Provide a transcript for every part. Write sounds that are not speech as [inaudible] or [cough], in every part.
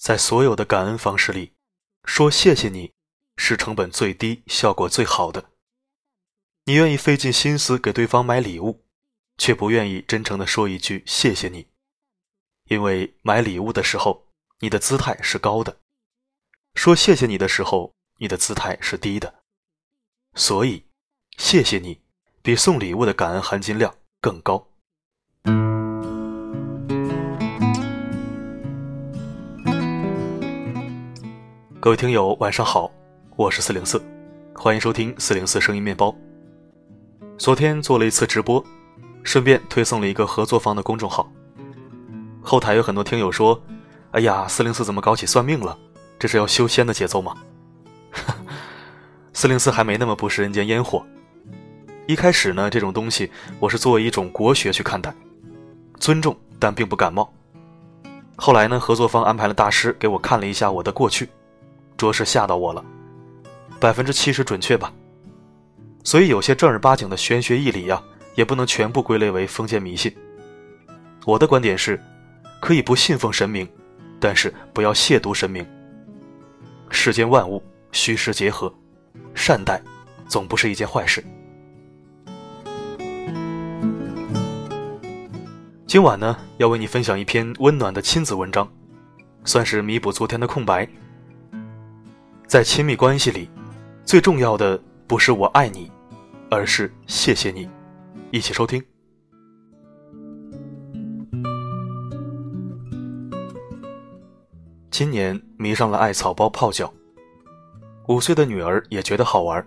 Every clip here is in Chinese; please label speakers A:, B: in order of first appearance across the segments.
A: 在所有的感恩方式里，说谢谢你是成本最低、效果最好的。你愿意费尽心思给对方买礼物，却不愿意真诚的说一句谢谢你，因为买礼物的时候你的姿态是高的，说谢谢你的时候你的姿态是低的，所以谢谢你比送礼物的感恩含金量更高。各位听友，晚上好，我是四零四，欢迎收听四零四声音面包。昨天做了一次直播，顺便推送了一个合作方的公众号。后台有很多听友说：“哎呀，四零四怎么搞起算命了？这是要修仙的节奏吗？” [laughs] 四零四还没那么不食人间烟火。一开始呢，这种东西我是作为一种国学去看待，尊重但并不感冒。后来呢，合作方安排了大师给我看了一下我的过去。着实吓到我了，百分之七十准确吧。所以有些正儿八经的玄学义理呀，也不能全部归类为封建迷信。我的观点是，可以不信奉神明，但是不要亵渎神明。世间万物虚实结合，善待总不是一件坏事。今晚呢，要为你分享一篇温暖的亲子文章，算是弥补昨天的空白。在亲密关系里，最重要的不是我爱你，而是谢谢你。一起收听。今年迷上了艾草包泡脚，五岁的女儿也觉得好玩，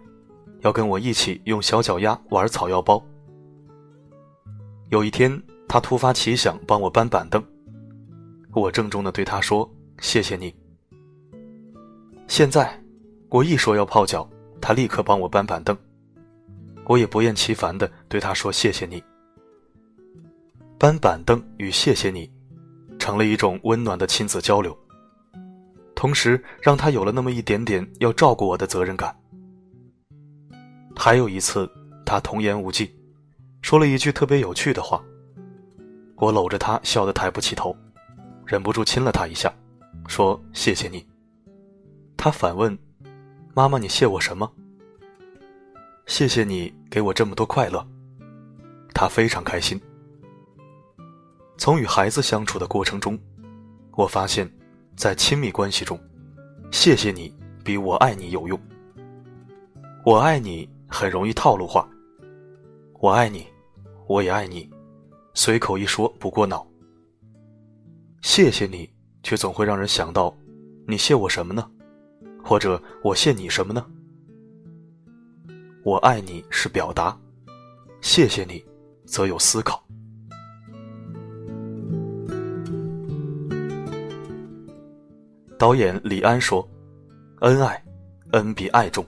A: 要跟我一起用小脚丫玩草药包。有一天，她突发奇想帮我搬板凳，我郑重的对她说：“谢谢你。”现在，我一说要泡脚，他立刻帮我搬板凳。我也不厌其烦地对他说：“谢谢你。”搬板凳与谢谢你，成了一种温暖的亲子交流，同时让他有了那么一点点要照顾我的责任感。还有一次，他童言无忌，说了一句特别有趣的话，我搂着他笑得抬不起头，忍不住亲了他一下，说：“谢谢你。”他反问：“妈妈，你谢我什么？”谢谢你给我这么多快乐。他非常开心。从与孩子相处的过程中，我发现，在亲密关系中，谢谢你比我爱你有用。我爱你很容易套路化，我爱你，我也爱你，随口一说不过脑。谢谢你却总会让人想到，你谢我什么呢？或者我谢你什么呢？我爱你是表达，谢谢你，则有思考。导演李安说：“恩爱，恩比爱重。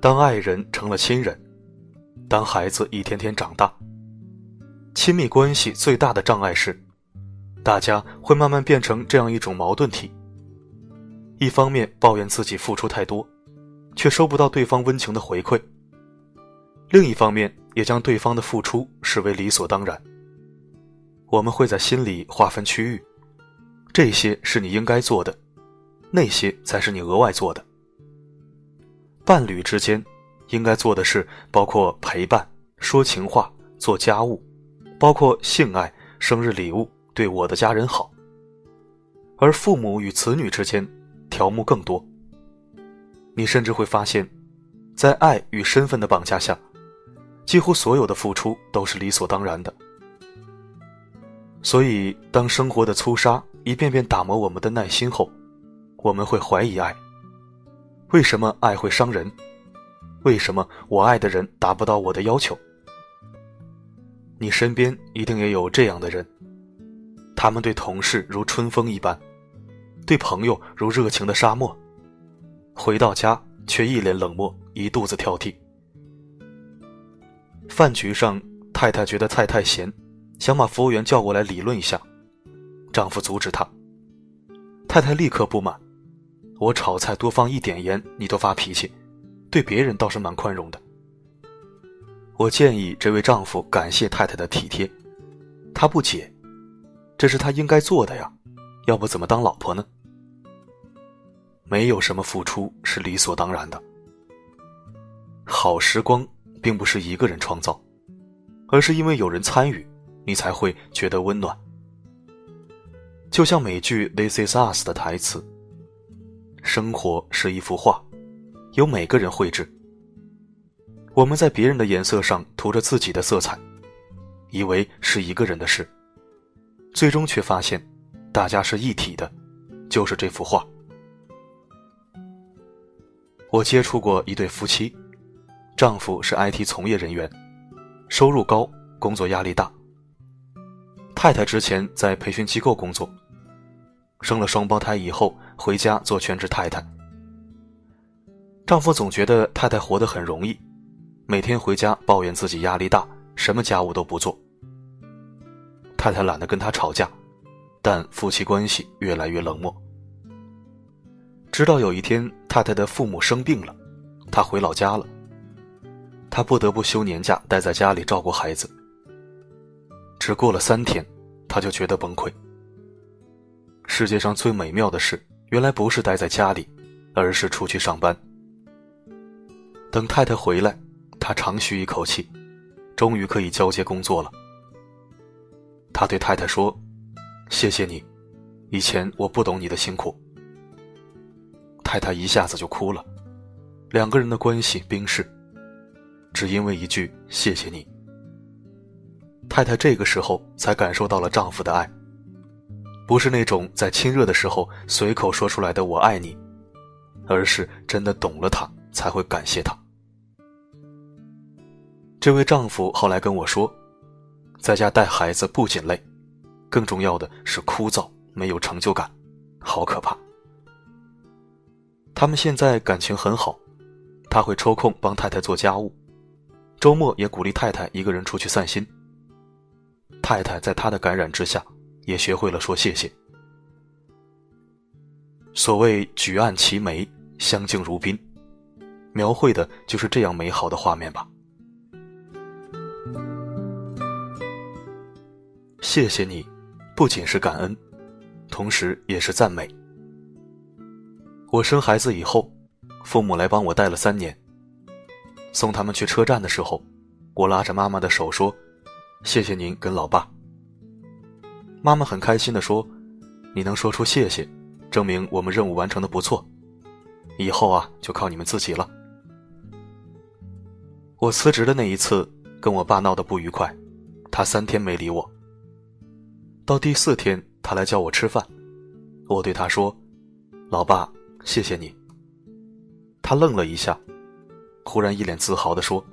A: 当爱人成了亲人，当孩子一天天长大，亲密关系最大的障碍是，大家会慢慢变成这样一种矛盾体。”一方面抱怨自己付出太多，却收不到对方温情的回馈；另一方面也将对方的付出视为理所当然。我们会在心里划分区域，这些是你应该做的，那些才是你额外做的。伴侣之间应该做的事包括陪伴、说情话、做家务，包括性爱、生日礼物、对我的家人好。而父母与子女之间。条目更多，你甚至会发现，在爱与身份的绑架下，几乎所有的付出都是理所当然的。所以，当生活的粗沙一遍遍打磨我们的耐心后，我们会怀疑爱：为什么爱会伤人？为什么我爱的人达不到我的要求？你身边一定也有这样的人，他们对同事如春风一般。对朋友如热情的沙漠，回到家却一脸冷漠，一肚子挑剔。饭局上，太太觉得菜太咸，想把服务员叫过来理论一下，丈夫阻止她。太太立刻不满：“我炒菜多放一点盐，你都发脾气，对别人倒是蛮宽容的。”我建议这位丈夫感谢太太的体贴，他不解：“这是他应该做的呀。”要不怎么当老婆呢？没有什么付出是理所当然的。好时光并不是一个人创造，而是因为有人参与，你才会觉得温暖。就像美剧《This Is Us》的台词：“生活是一幅画，由每个人绘制。我们在别人的颜色上涂着自己的色彩，以为是一个人的事，最终却发现，大家是一体的，就是这幅画。”我接触过一对夫妻。丈夫是 IT 从业人员，收入高，工作压力大。太太之前在培训机构工作，生了双胞胎以后回家做全职太太。丈夫总觉得太太活得很容易，每天回家抱怨自己压力大，什么家务都不做。太太懒得跟他吵架，但夫妻关系越来越冷漠。直到有一天，太太的父母生病了，她回老家了。他不得不休年假，待在家里照顾孩子。只过了三天，他就觉得崩溃。世界上最美妙的事，原来不是待在家里，而是出去上班。等太太回来，他长吁一口气，终于可以交接工作了。他对太太说：“谢谢你，以前我不懂你的辛苦。”太太一下子就哭了，两个人的关系冰释。只因为一句“谢谢你”，太太这个时候才感受到了丈夫的爱，不是那种在亲热的时候随口说出来的“我爱你”，而是真的懂了他才会感谢他。这位丈夫后来跟我说，在家带孩子不仅累，更重要的是枯燥，没有成就感，好可怕。他们现在感情很好，他会抽空帮太太做家务。周末也鼓励太太一个人出去散心。太太在他的感染之下，也学会了说谢谢。所谓举案齐眉，相敬如宾，描绘的就是这样美好的画面吧。谢谢你，不仅是感恩，同时也是赞美。我生孩子以后，父母来帮我带了三年。送他们去车站的时候，我拉着妈妈的手说：“谢谢您跟老爸。”妈妈很开心的说：“你能说出谢谢，证明我们任务完成的不错。以后啊，就靠你们自己了。”我辞职的那一次，跟我爸闹得不愉快，他三天没理我。到第四天，他来叫我吃饭，我对他说：“老爸，谢谢你。”他愣了一下。忽然一脸自豪地说：“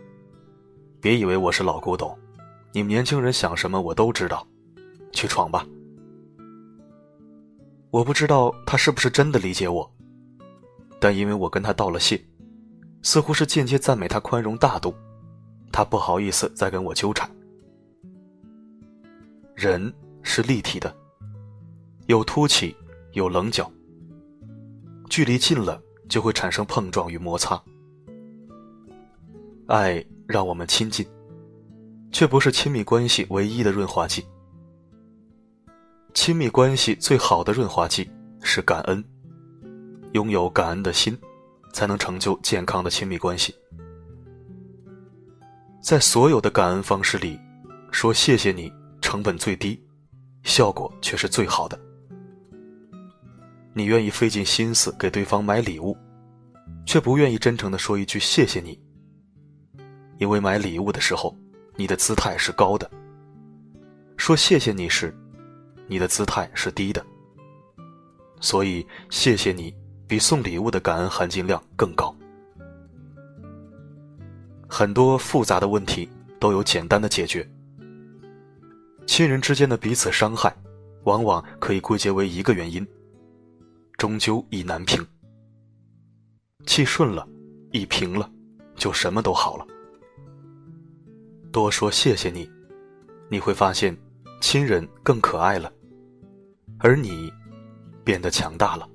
A: 别以为我是老古董，你们年轻人想什么我都知道，去闯吧。”我不知道他是不是真的理解我，但因为我跟他道了谢，似乎是间接赞美他宽容大度，他不好意思再跟我纠缠。人是立体的，有凸起，有棱角，距离近了就会产生碰撞与摩擦。爱让我们亲近，却不是亲密关系唯一的润滑剂。亲密关系最好的润滑剂是感恩，拥有感恩的心，才能成就健康的亲密关系。在所有的感恩方式里，说谢谢你成本最低，效果却是最好的。你愿意费尽心思给对方买礼物，却不愿意真诚的说一句谢谢你。因为买礼物的时候，你的姿态是高的；说谢谢你时，你的姿态是低的。所以，谢谢你比送礼物的感恩含金量更高。很多复杂的问题都有简单的解决。亲人之间的彼此伤害，往往可以归结为一个原因：终究意难平。气顺了，意平了，就什么都好了。多说谢谢你，你会发现，亲人更可爱了，而你变得强大了。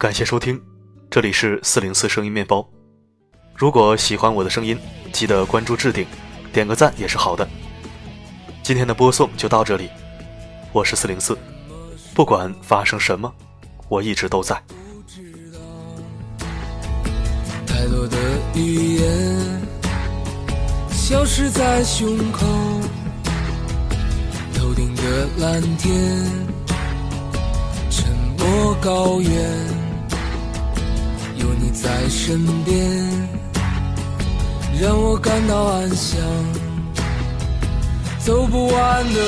A: 感谢收听，这里是四零四声音面包。如果喜欢我的声音，记得关注置顶，点个赞也是好的。今天的播送就到这里，我是四零四，不管发生什么，我一直都在。
B: 太多的语言消失在胸口，头顶的蓝天，沉默高原，在身边，让我感到安详。走不完的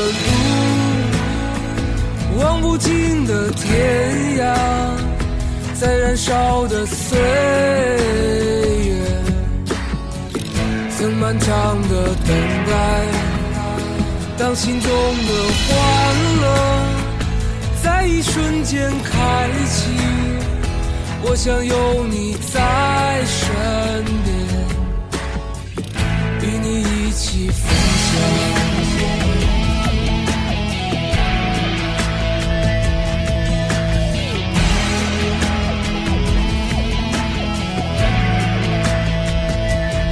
B: 路，望不尽的天涯，在燃烧的岁月，曾漫长的等待。当心中的欢乐在一瞬间开启，我想有你在身边，与你一起分享。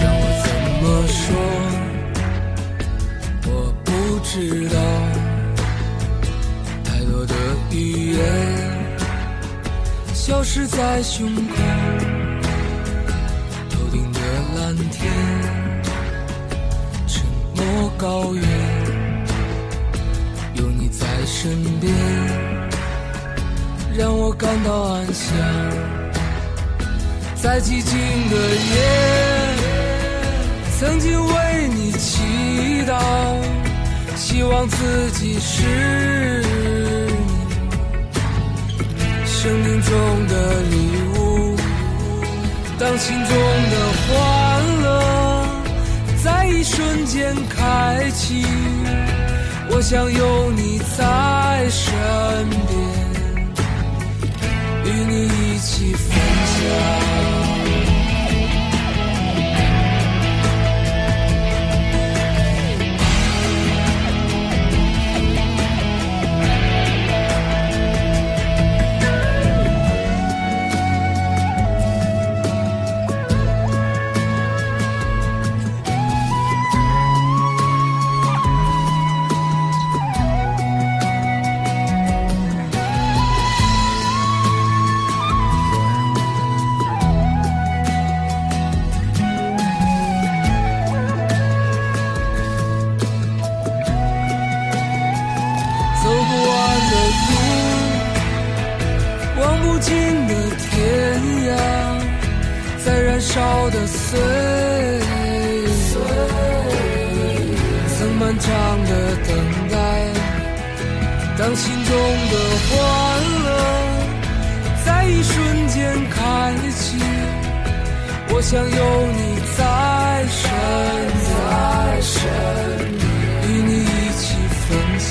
B: 让我怎么说？是在胸口，头顶的蓝天，沉默高原，有你在身边，让我感到安详。在寂静的夜，曾经为你祈祷，希望自己是生命中的礼物。当心中的欢乐在一瞬间开启，我想有你在身边，与你一起分享。当心中的欢乐在一瞬间开启，我想有你在身边，与你一起分享。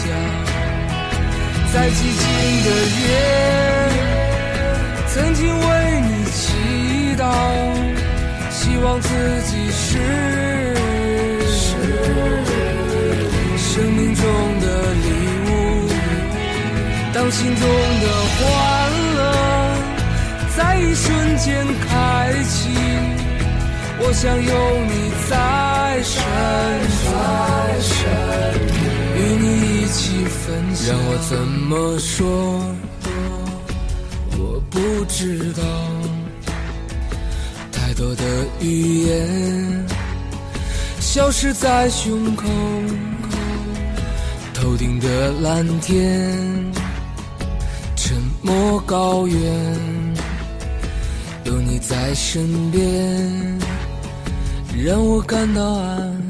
B: 在寂静的夜，曾经为你祈祷，希望自己是心中的欢乐在一瞬间开启，我想有你在身边，与你一起分享。让我怎么说？我不知道。太多的语言消失在胸口，头顶的蓝天，莫高远，有你在身边，让我感到安